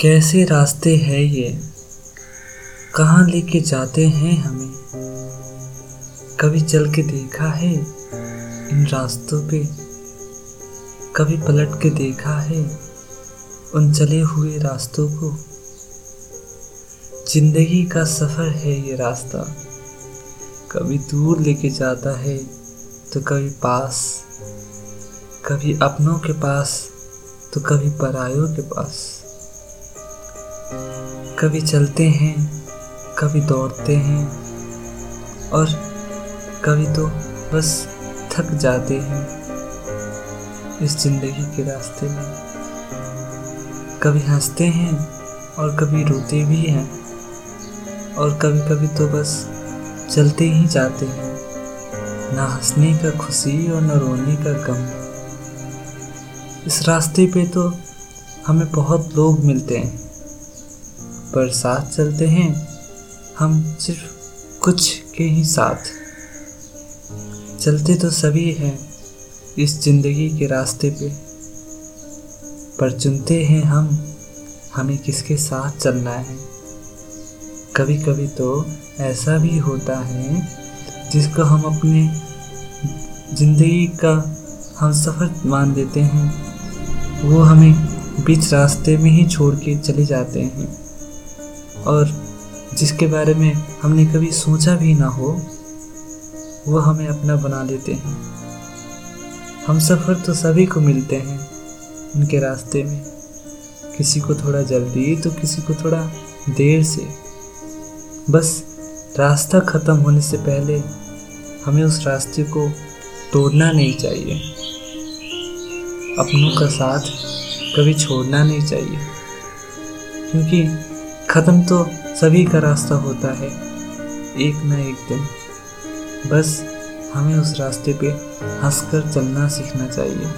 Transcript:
कैसे रास्ते हैं ये? कहाँ लेके जाते हैं हमें? कभी चल के देखा है इन रास्तों पे? कभी पलट के देखा है उन चले हुए रास्तों को? ज़िंदगी का सफ़र है ये रास्ता। कभी दूर लेके जाता है तो कभी पास। कभी अपनों के पास तो कभी परायों के पास। कभी चलते हैं, कभी दौड़ते हैं और कभी तो बस थक जाते हैं इस ज़िंदगी के रास्ते में। कभी हँसते हैं और कभी रोते भी हैं और कभी कभी तो बस चलते ही जाते हैं। ना हंसने का खुशी और ना रोने का गम। इस रास्ते पे तो हमें बहुत लोग मिलते हैं। पर साथ चलते हैं। हम सिर्फ़ कुछ के ही साथ। चलते तो सभी हैं इस ज़िंदगी के रास्ते पे, पर चुनते हैं हम, हमें किसके साथ चलना है? कभी कभी तो ऐसा भी होता है जिसको हम अपने ज़िंदगी का हम सफ़र मान देते हैं। वो हमें बीच रास्ते में ही छोड़ के चले जाते हैं। और जिसके बारे में हमने कभी सोचा भी ना हो, वो हमें अपना बना लेते हैं। हम सफ़र तो सभी को मिलते हैं उनके रास्ते में। किसी को थोड़ा जल्दी तो किसी को थोड़ा देर से। बस रास्ता ख़त्म होने से पहले हमें उस रास्ते को तोड़ना नहीं चाहिए। अपनों का साथ कभी छोड़ना नहीं चाहिए। क्योंकि ख़त्म तो सभी का रास्ता होता है, एक ना एक दिन। बस हमें उस रास्ते पे हंसकर चलना सीखना चाहिए।